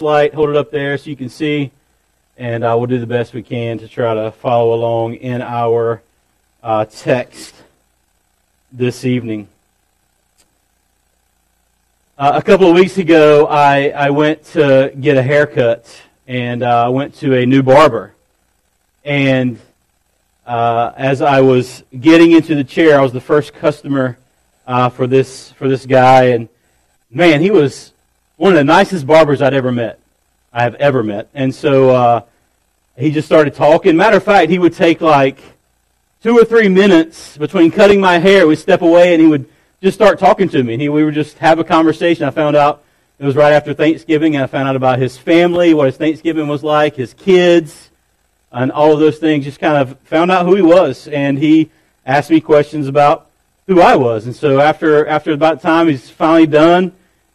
light, hold it up there so you can see, and uh, we'll do the best we can to try to follow along in our uh, text this evening. Uh, a couple of weeks ago, I, I went to get a haircut, and uh, I went to a new barber. And uh, as I was getting into the chair, I was the first customer for this for this guy, and man, he was one of the nicest barbers I'd ever met. I have ever met. And so uh, he just started talking. Matter of fact, he would take like two or three minutes between cutting my hair. We'd step away and he would just start talking to me. And he, we would just have a conversation. I found out it was right after Thanksgiving, and I found out about his family, what his Thanksgiving was like, his kids, and all of those things. Just kind of found out who he was. And he asked me questions about who I was. And so after, after about time he's finally done,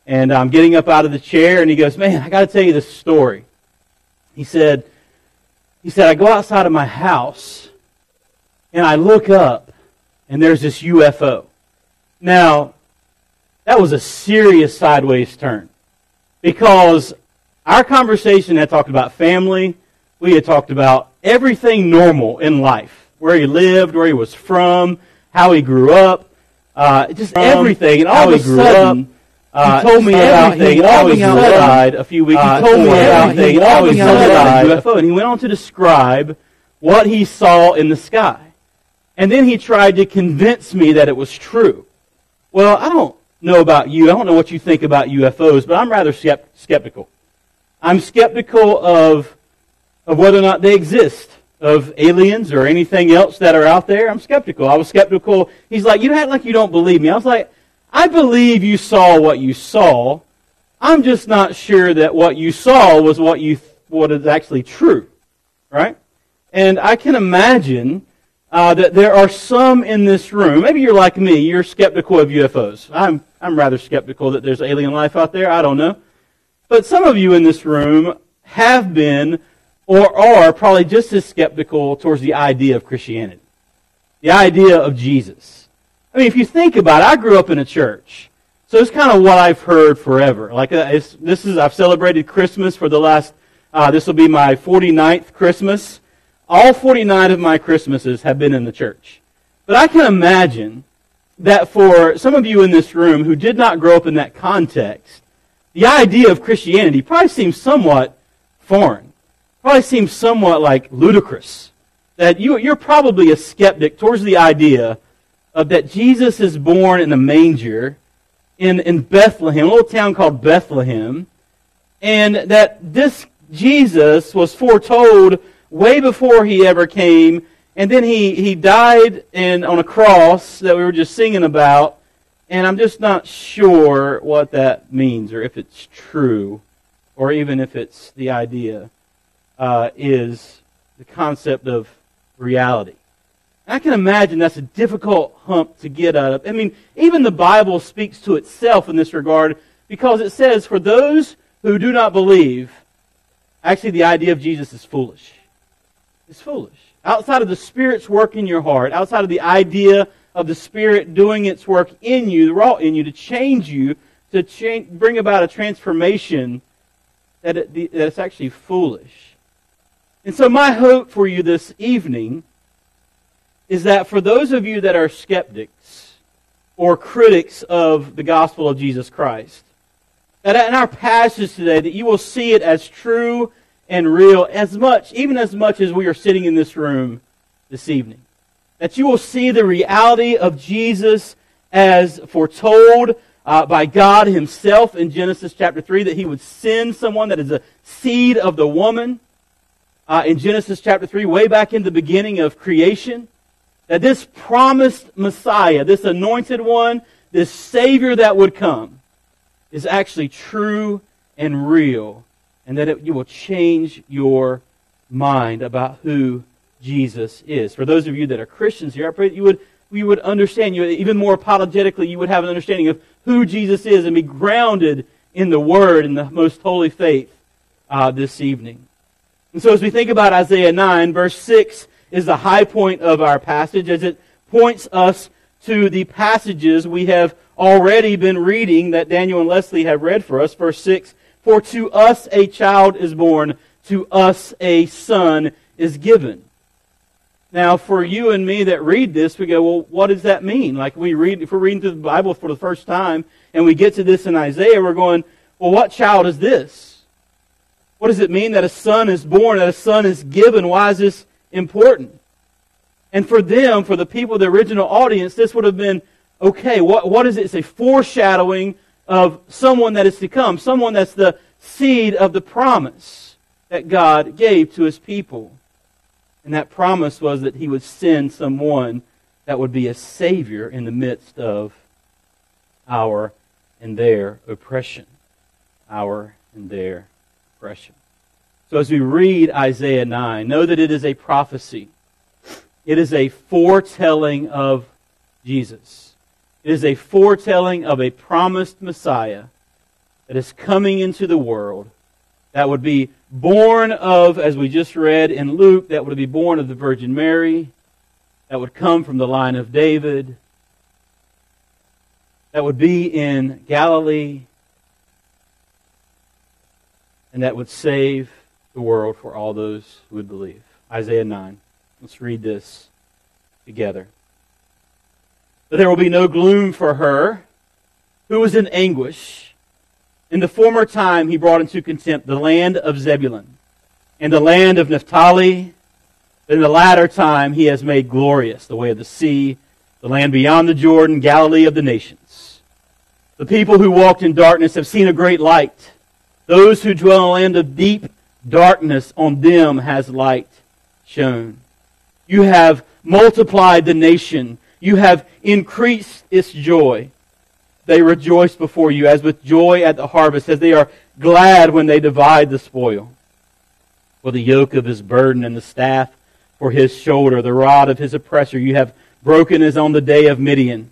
and I'm getting up out of the chair, and he goes, Man, I got to tell you this story. He said, he said, I go outside of my house, and I look up, and there's this UFO. Now, that was a serious sideways turn. Because our conversation had talked about family, we had talked about everything normal in life where he lived, where he was from, how he grew up, uh, just everything. And all of a sudden, uh, he told me everything. He walking outside a few weeks. Uh, he told me everything. Walking outside UFO, and he went on to describe what he saw in the sky. And then he tried to convince me that it was true. Well, I don't know about you. I don't know what you think about UFOs, but I'm rather skeptical. I'm skeptical of, of whether or not they exist, of aliens or anything else that are out there. I'm skeptical. I was skeptical. He's like, you act like you don't believe me. I was like, I believe you saw what you saw. I'm just not sure that what you saw was what you what is actually true, right? And I can imagine uh, that there are some in this room. Maybe you're like me. You're skeptical of UFOs. I'm I'm rather skeptical that there's alien life out there. I don't know, but some of you in this room have been or are probably just as skeptical towards the idea of Christianity, the idea of Jesus. I mean, if you think about it, I grew up in a church. So it's kind of what I've heard forever. Like, uh, this is, I've celebrated Christmas for the last, uh, this will be my 49th Christmas. All 49 of my Christmases have been in the church. But I can imagine that for some of you in this room who did not grow up in that context, the idea of Christianity probably seems somewhat foreign. Probably seems somewhat like ludicrous. That you, you're probably a skeptic towards the idea of that Jesus is born in a manger in, in Bethlehem, a little town called Bethlehem, and that this Jesus was foretold way before he ever came, and then he, he died in, on a cross that we were just singing about, and I'm just not sure what that means, or if it's true, or even if it's the idea uh, is the concept of reality. I can imagine that's a difficult hump to get out of. I mean, even the Bible speaks to itself in this regard because it says, for those who do not believe, actually the idea of Jesus is foolish. It's foolish. Outside of the Spirit's work in your heart, outside of the idea of the Spirit doing its work in you, wrought in you, to change you, to change, bring about a transformation, that, it, that it's actually foolish. And so my hope for you this evening is that for those of you that are skeptics or critics of the gospel of Jesus Christ, that in our passage today, that you will see it as true and real as much, even as much as we are sitting in this room this evening. That you will see the reality of Jesus as foretold uh, by God Himself in Genesis chapter 3, that He would send someone that is a seed of the woman. Uh, in Genesis chapter 3, way back in the beginning of creation, that this promised Messiah, this anointed one, this Savior that would come, is actually true and real, and that it, will change your mind about who Jesus is. For those of you that are Christians here, I pray that you would, you would understand, you even more apologetically, you would have an understanding of who Jesus is and be grounded in the Word and the most holy faith uh, this evening. And so as we think about Isaiah 9, verse 6 is the high point of our passage as it points us to the passages we have already been reading that Daniel and Leslie have read for us. Verse 6 For to us a child is born, to us a son is given. Now, for you and me that read this, we go, well, what does that mean? Like we read, if we're reading through the Bible for the first time and we get to this in Isaiah, we're going, well, what child is this? What does it mean that a son is born, that a son is given? Why is this important? And for them, for the people, the original audience, this would have been, okay, what, what is it? It's a foreshadowing of someone that is to come, someone that's the seed of the promise that God gave to his people. And that promise was that he would send someone that would be a savior in the midst of our and their oppression. Our and their oppression. So as we read Isaiah 9, know that it is a prophecy. It is a foretelling of Jesus. It is a foretelling of a promised Messiah that is coming into the world that would be born of, as we just read in Luke, that would be born of the Virgin Mary, that would come from the line of David, that would be in Galilee, and that would save the world for all those who would believe. Isaiah 9. Let's read this together. But there will be no gloom for her who was in anguish in the former time, he brought into contempt the land of Zebulun and the land of Naphtali. In the latter time, he has made glorious the way of the sea, the land beyond the Jordan, Galilee of the nations. The people who walked in darkness have seen a great light. Those who dwell in a land of deep darkness, on them has light shone. You have multiplied the nation. You have increased its joy they rejoice before you as with joy at the harvest, as they are glad when they divide the spoil. For the yoke of his burden and the staff for his shoulder, the rod of his oppressor, you have broken as on the day of Midian.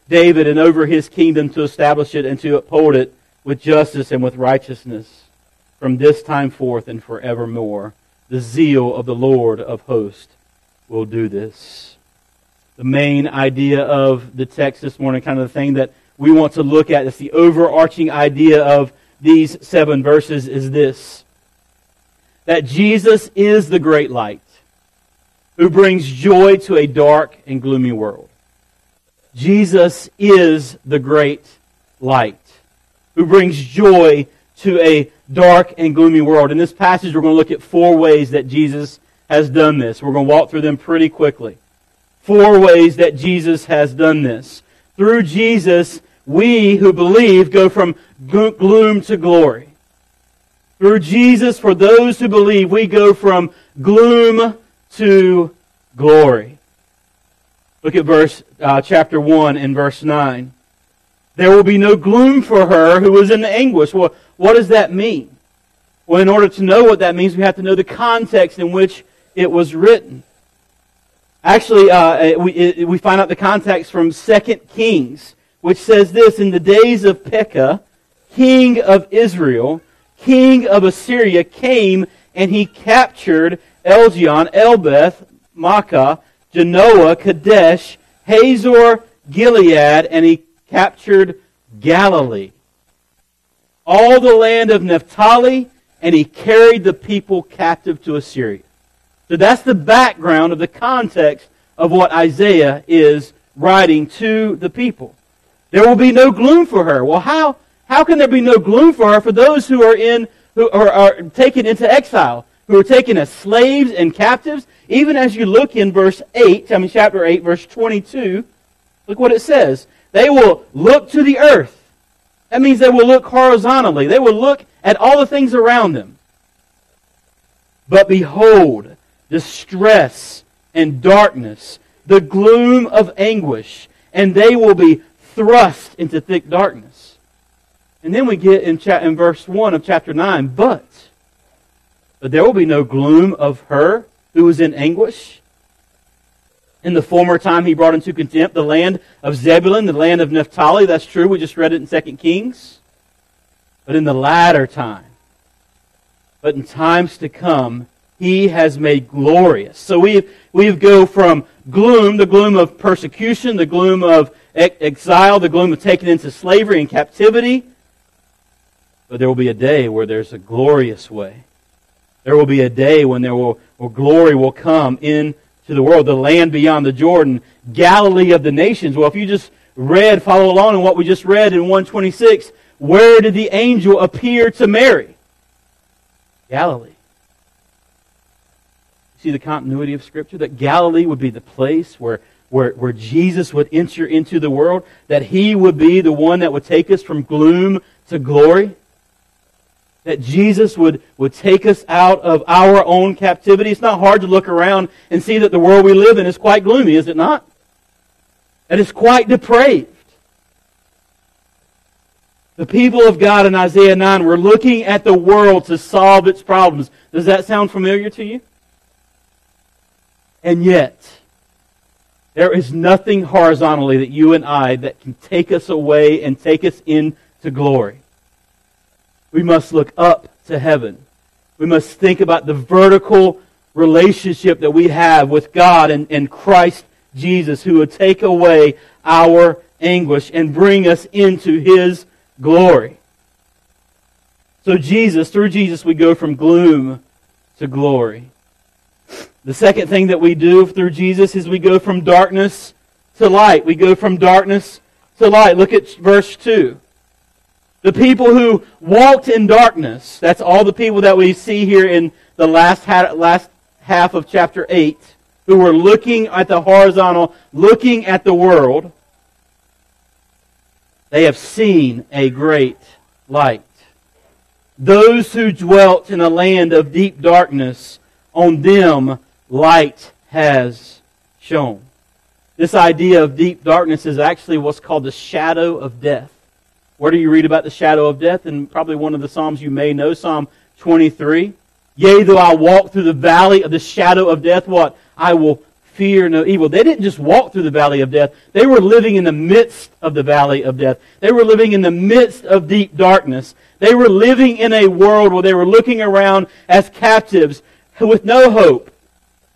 David and over his kingdom to establish it and to uphold it with justice and with righteousness from this time forth and forevermore. The zeal of the Lord of hosts will do this the main idea of the text this morning, kind of the thing that we want to look at. It's the overarching idea of these seven verses is this that Jesus is the great light who brings joy to a dark and gloomy world. Jesus is the great light who brings joy to a dark and gloomy world. In this passage, we're going to look at four ways that Jesus has done this. We're going to walk through them pretty quickly four ways that Jesus has done this. Through Jesus, we who believe go from gloom to glory. Through Jesus, for those who believe, we go from gloom to glory. Look at verse uh, chapter 1 and verse 9. There will be no gloom for her who is in anguish. Well, what does that mean? Well, in order to know what that means, we have to know the context in which it was written. Actually, uh, we, it, we find out the context from 2 Kings, which says this In the days of Pekah, king of Israel, king of Assyria, came and he captured Eljon, Elbeth, Maachah, Janoah, Kadesh, Hazor, Gilead, and he captured Galilee. All the land of Naphtali, and he carried the people captive to Assyria. So that's the background of the context of what Isaiah is writing to the people. There will be no gloom for her. Well, how, how can there be no gloom for her for those who are in, who are, are taken into exile, who are taken as slaves and captives? Even as you look in verse 8, I mean chapter 8, verse 22, look what it says. They will look to the earth. That means they will look horizontally. They will look at all the things around them. But behold, distress and darkness, the gloom of anguish, and they will be thrust into thick darkness. And then we get in, cha- in verse 1 of chapter 9, but but there will be no gloom of her who is in anguish. In the former time, he brought into contempt the land of Zebulun, the land of Naphtali. That's true. We just read it in 2 Kings. But in the latter time, but in times to come, he has made glorious. So we we go from gloom, the gloom of persecution, the gloom of exile, the gloom of taken into slavery and captivity. But there will be a day where there's a glorious way. There will be a day when there will, where glory will come into the world, the land beyond the Jordan, Galilee of the nations. Well, if you just read, follow along in what we just read in 126, where did the angel appear to Mary? Galilee. You See the continuity of Scripture? That Galilee would be the place where, where, where Jesus would enter into the world, that he would be the one that would take us from gloom to glory that Jesus would, would take us out of our own captivity. It's not hard to look around and see that the world we live in is quite gloomy, is it not? And it's quite depraved. The people of God in Isaiah 9 were looking at the world to solve its problems. Does that sound familiar to you? And yet, there is nothing horizontally that you and I that can take us away and take us into glory. We must look up to heaven. We must think about the vertical relationship that we have with God and, and Christ Jesus, who would take away our anguish and bring us into His glory. So, Jesus, through Jesus, we go from gloom to glory. The second thing that we do through Jesus is we go from darkness to light. We go from darkness to light. Look at verse 2. The people who walked in darkness, that's all the people that we see here in the last, last half of chapter 8, who were looking at the horizontal, looking at the world. They have seen a great light. Those who dwelt in a land of deep darkness, on them light has shone. This idea of deep darkness is actually what's called the shadow of death. Where do you read about the shadow of death? And probably one of the Psalms you may know, Psalm 23. Yea, though I walk through the valley of the shadow of death, what? I will fear no evil. They didn't just walk through the valley of death. They were living in the midst of the valley of death. They were living in the midst of deep darkness. They were living in a world where they were looking around as captives with no hope.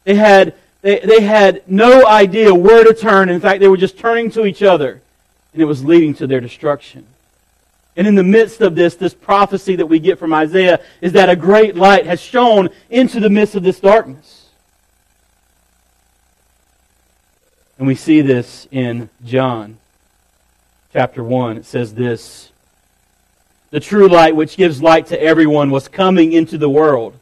They had, they, they had no idea where to turn. In fact, they were just turning to each other, and it was leading to their destruction. And in the midst of this, this prophecy that we get from Isaiah is that a great light has shone into the midst of this darkness. And we see this in John chapter 1. It says this The true light, which gives light to everyone, was coming into the world.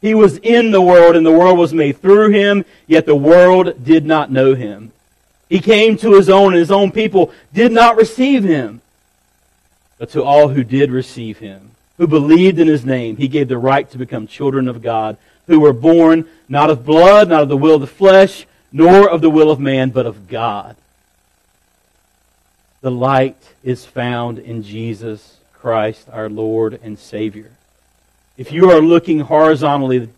He was in the world, and the world was made through him, yet the world did not know him. He came to his own, and his own people did not receive him. But to all who did receive him, who believed in his name, he gave the right to become children of God, who were born not of blood, not of the will of the flesh, nor of the will of man, but of God. The light is found in Jesus Christ, our Lord and Savior. If you are looking horizontally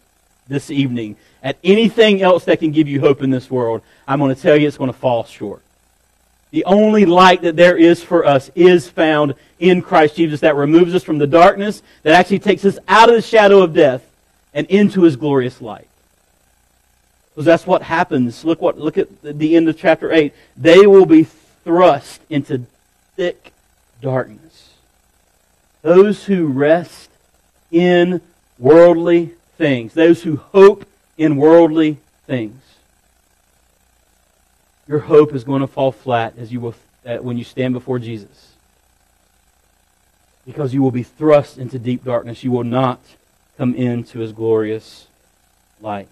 this evening at anything else that can give you hope in this world, I'm going to tell you it's going to fall short. The only light that there is for us is found in Christ Jesus that removes us from the darkness, that actually takes us out of the shadow of death and into his glorious light. Because that's what happens. Look what look at the end of chapter 8. They will be thrust into thick darkness. Those who rest in worldly things, those who hope in worldly things your hope is going to fall flat as you will, uh, when you stand before Jesus. Because you will be thrust into deep darkness. You will not come into his glorious light.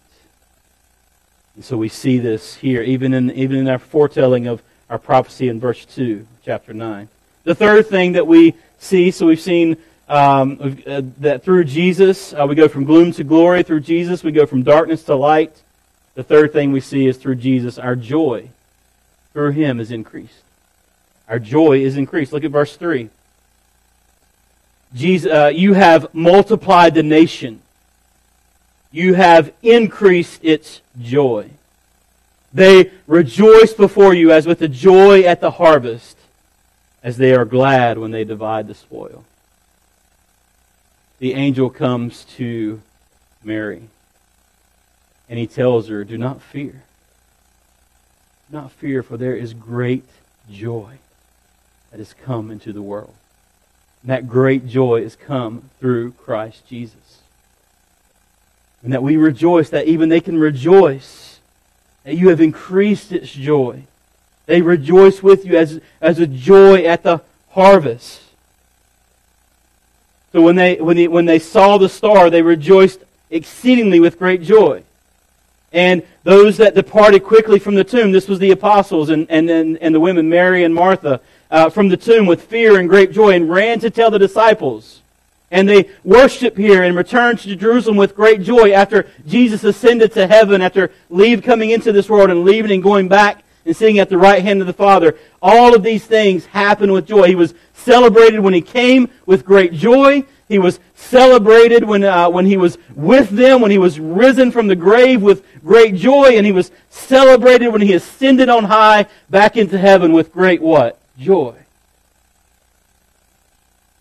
And so we see this here, even in, even in our foretelling of our prophecy in verse 2, chapter 9. The third thing that we see, so we've seen um, uh, that through Jesus, uh, we go from gloom to glory. Through Jesus, we go from darkness to light. The third thing we see is through Jesus, our joy through him is increased. Our joy is increased. Look at verse 3. Jesus, uh, you have multiplied the nation. you have increased its joy. They rejoice before you as with the joy at the harvest, as they are glad when they divide the spoil. The angel comes to Mary, and he tells her, Do not fear. Not fear, for there is great joy that has come into the world. And that great joy has come through Christ Jesus. And that we rejoice, that even they can rejoice that you have increased its joy. They rejoice with you as, as a joy at the harvest. So when they, when, they, when they saw the star, they rejoiced exceedingly with great joy. And those that departed quickly from the tomb, this was the apostles and, and, and, and the women, Mary and Martha, uh, from the tomb with fear and great joy and ran to tell the disciples. And they worship here and return to Jerusalem with great joy after Jesus ascended to heaven, after leave coming into this world and leaving and going back and sitting at the right hand of the Father. All of these things happened with joy. He was celebrated when he came with great joy. He was celebrated when, uh, when he was with them, when he was risen from the grave with great joy, and he was celebrated when he ascended on high back into heaven with great what? Joy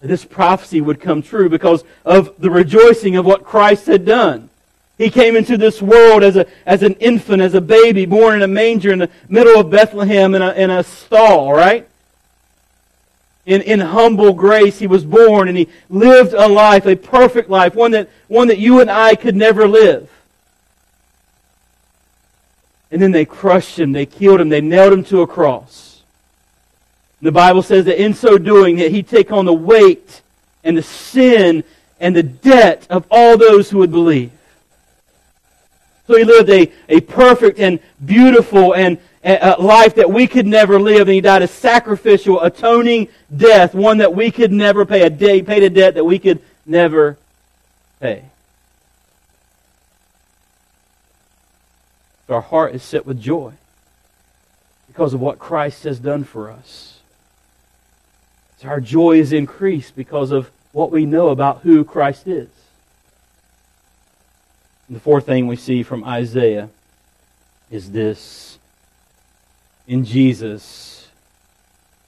this prophecy would come true because of the rejoicing of what Christ had done. He came into this world as, a, as an infant, as a baby, born in a manger in the middle of Bethlehem in a, in a stall, right? In, in humble grace, he was born and he lived a life, a perfect life, one that, one that you and I could never live. And then they crushed him, they killed him, they nailed him to a cross. The Bible says that in so doing, that he'd take on the weight and the sin and the debt of all those who would believe. So he lived a, a perfect and beautiful and a, life that we could never live, and he died a sacrificial, atoning death, one that we could never pay, a day, paid a debt that we could never pay. So our heart is set with joy because of what Christ has done for us. So our joy is increased because of what we know about who Christ is. And the fourth thing we see from Isaiah is this. In Jesus,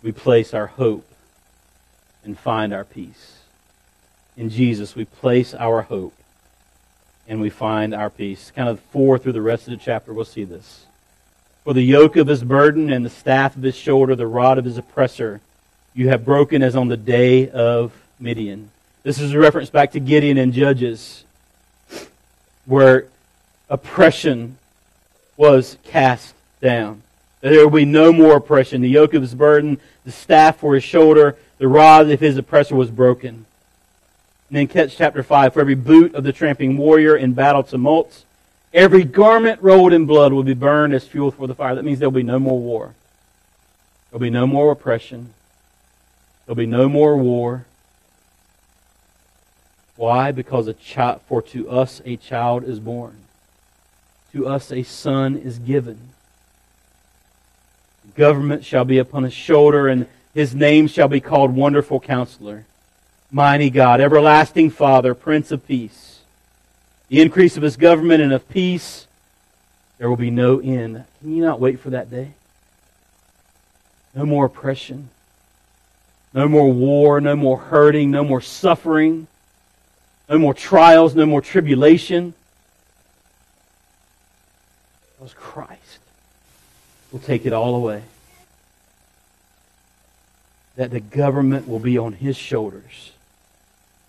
we place our hope and find our peace. In Jesus, we place our hope and we find our peace. Kind of four through the rest of the chapter, we'll see this. For the yoke of his burden and the staff of his shoulder, the rod of his oppressor, you have broken as on the day of Midian. This is a reference back to Gideon and Judges, where oppression was cast down. There will be no more oppression. The yoke of his burden, the staff for his shoulder, the rod of his oppressor was broken. And then catch chapter 5. For every boot of the tramping warrior in battle tumults, every garment rolled in blood will be burned as fuel for the fire. That means there will be no more war. There will be no more oppression. There'll be no more war. Why? Because a child, for to us a child is born. To us a son is given. Government shall be upon his shoulder, and his name shall be called Wonderful Counselor, Mighty God, Everlasting Father, Prince of Peace. The increase of his government and of peace, there will be no end. Can you not wait for that day? No more oppression. No more war, no more hurting, no more suffering, no more trials, no more tribulation. Was Christ will take it all away. That the government will be on his shoulders.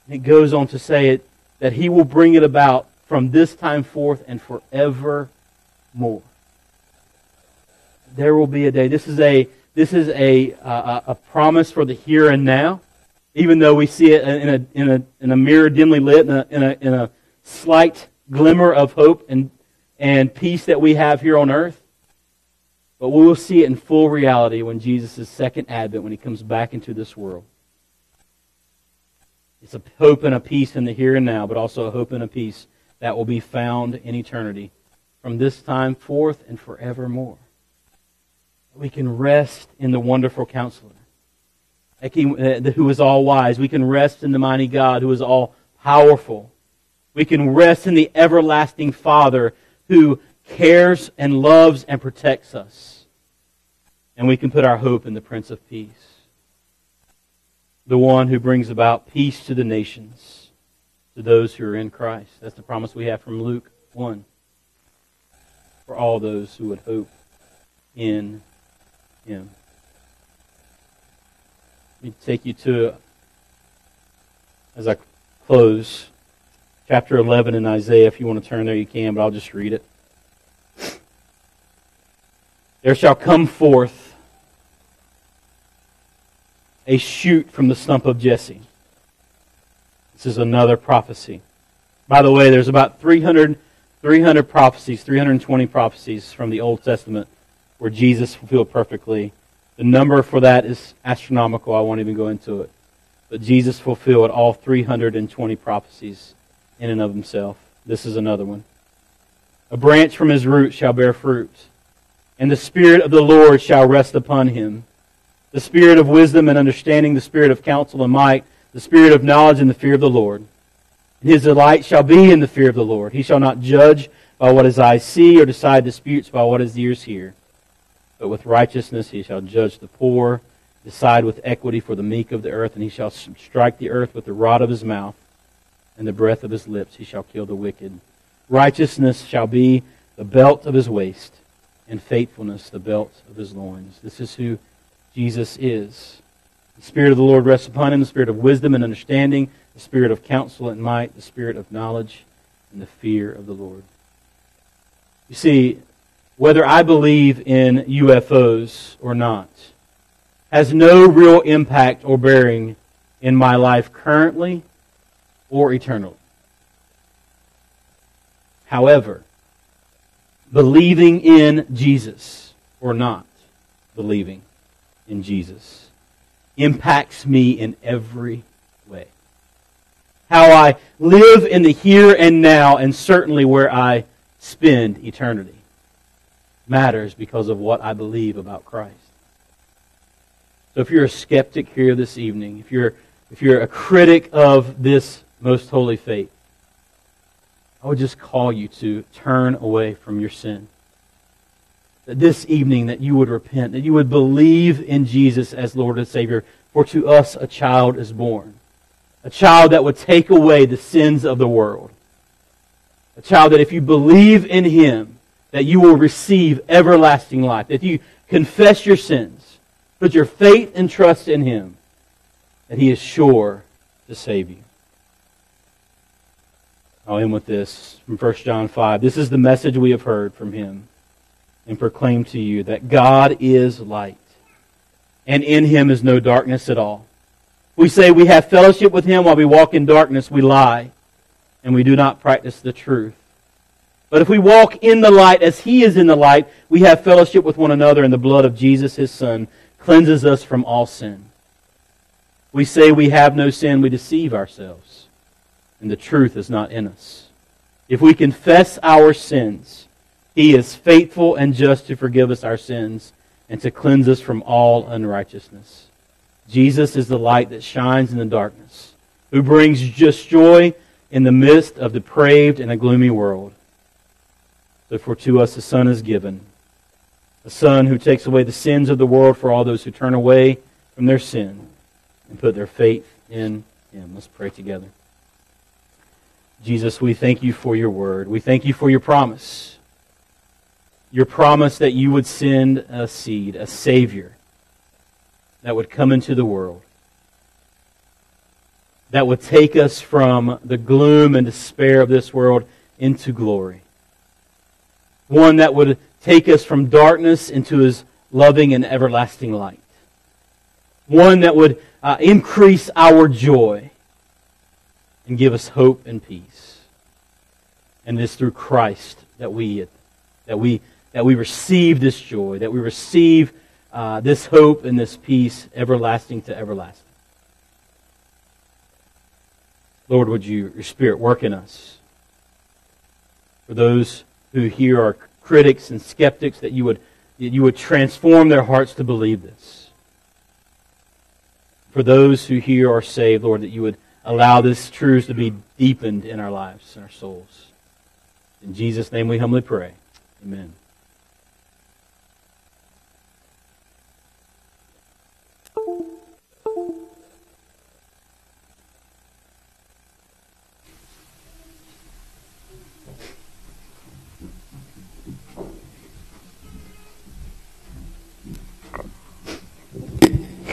And it goes on to say it that he will bring it about from this time forth and forevermore. There will be a day. This is a this is a, a, a promise for the here and now, even though we see it in a, in a, in a mirror dimly lit, in a, in a, in a slight glimmer of hope and, and peace that we have here on earth. But we will see it in full reality when Jesus' second advent, when he comes back into this world. It's a hope and a peace in the here and now, but also a hope and a peace that will be found in eternity from this time forth and forevermore we can rest in the wonderful counselor who is all wise. We can rest in the mighty God who is all powerful. We can rest in the everlasting Father who cares and loves and protects us. And we can put our hope in the Prince of Peace, the one who brings about peace to the nations, to those who are in Christ. That's the promise we have from Luke 1 for all those who would hope in Him. Let me take you to, as I close, chapter 11 in Isaiah. If you want to turn there, you can, but I'll just read it. There shall come forth a shoot from the stump of Jesse. This is another prophecy. By the way, there's about 300, 300 prophecies, 320 prophecies from the Old Testament where Jesus fulfilled perfectly. The number for that is astronomical. I won't even go into it. But Jesus fulfilled all 320 prophecies in and of himself. This is another one. A branch from his root shall bear fruit and the Spirit of the Lord shall rest upon him. The Spirit of wisdom and understanding, the Spirit of counsel and might, the Spirit of knowledge and the fear of the Lord. His delight shall be in the fear of the Lord. He shall not judge by what his eyes see or decide disputes by what his ears hear. But with righteousness he shall judge the poor, decide with equity for the meek of the earth, and he shall strike the earth with the rod of his mouth, and the breath of his lips he shall kill the wicked. Righteousness shall be the belt of his waist and faithfulness the belt of his loins. This is who Jesus is. The Spirit of the Lord rests upon him, the Spirit of wisdom and understanding, the Spirit of counsel and might, the Spirit of knowledge and the fear of the Lord. You see, whether I believe in UFOs or not has no real impact or bearing in my life currently or eternally. However, believing in Jesus or not believing in Jesus impacts me in every way. How I live in the here and now, and certainly where I spend eternity, matters because of what I believe about Christ. So if you're a skeptic here this evening, if you're, if you're a critic of this most holy faith, I would just call you to turn away from your sin. That this evening that you would repent, that you would believe in Jesus as Lord and Savior, for to us a child is born. A child that would take away the sins of the world. A child that if you believe in Him, that you will receive everlasting life. That you confess your sins, put your faith and trust in Him, that He is sure to save you. I'll end with this from 1 John 5. This is the message we have heard from him and proclaim to you that God is light, and in him is no darkness at all. We say we have fellowship with him while we walk in darkness, we lie, and we do not practice the truth. But if we walk in the light as he is in the light, we have fellowship with one another, and the blood of Jesus, his son, cleanses us from all sin. We say we have no sin, we deceive ourselves and the truth is not in us. If we confess our sins, he is faithful and just to forgive us our sins and to cleanse us from all unrighteousness. Jesus is the light that shines in the darkness, who brings just joy in the midst of depraved and a gloomy world. For to us a Son is given, a Son who takes away the sins of the world for all those who turn away from their sin and put their faith in him. Let's pray together. Jesus, we thank you for your word. We thank you for your promise. Your promise that you would send a seed, a Savior, that would come into the world, that would take us from the gloom and despair of this world into glory. One that would take us from darkness into his loving and everlasting light. One that would uh, increase our joy and give us hope and peace. And it is through Christ that we that we that we receive this joy, that we receive uh, this hope and this peace, everlasting to everlasting. Lord, would you, your Spirit work in us? For those who here are critics and skeptics, that you would, that you would transform their hearts to believe this. For those who here are saved, Lord, that you would allow this truth to be deepened in our lives and our souls. In Jesus' name we humbly pray. Amen.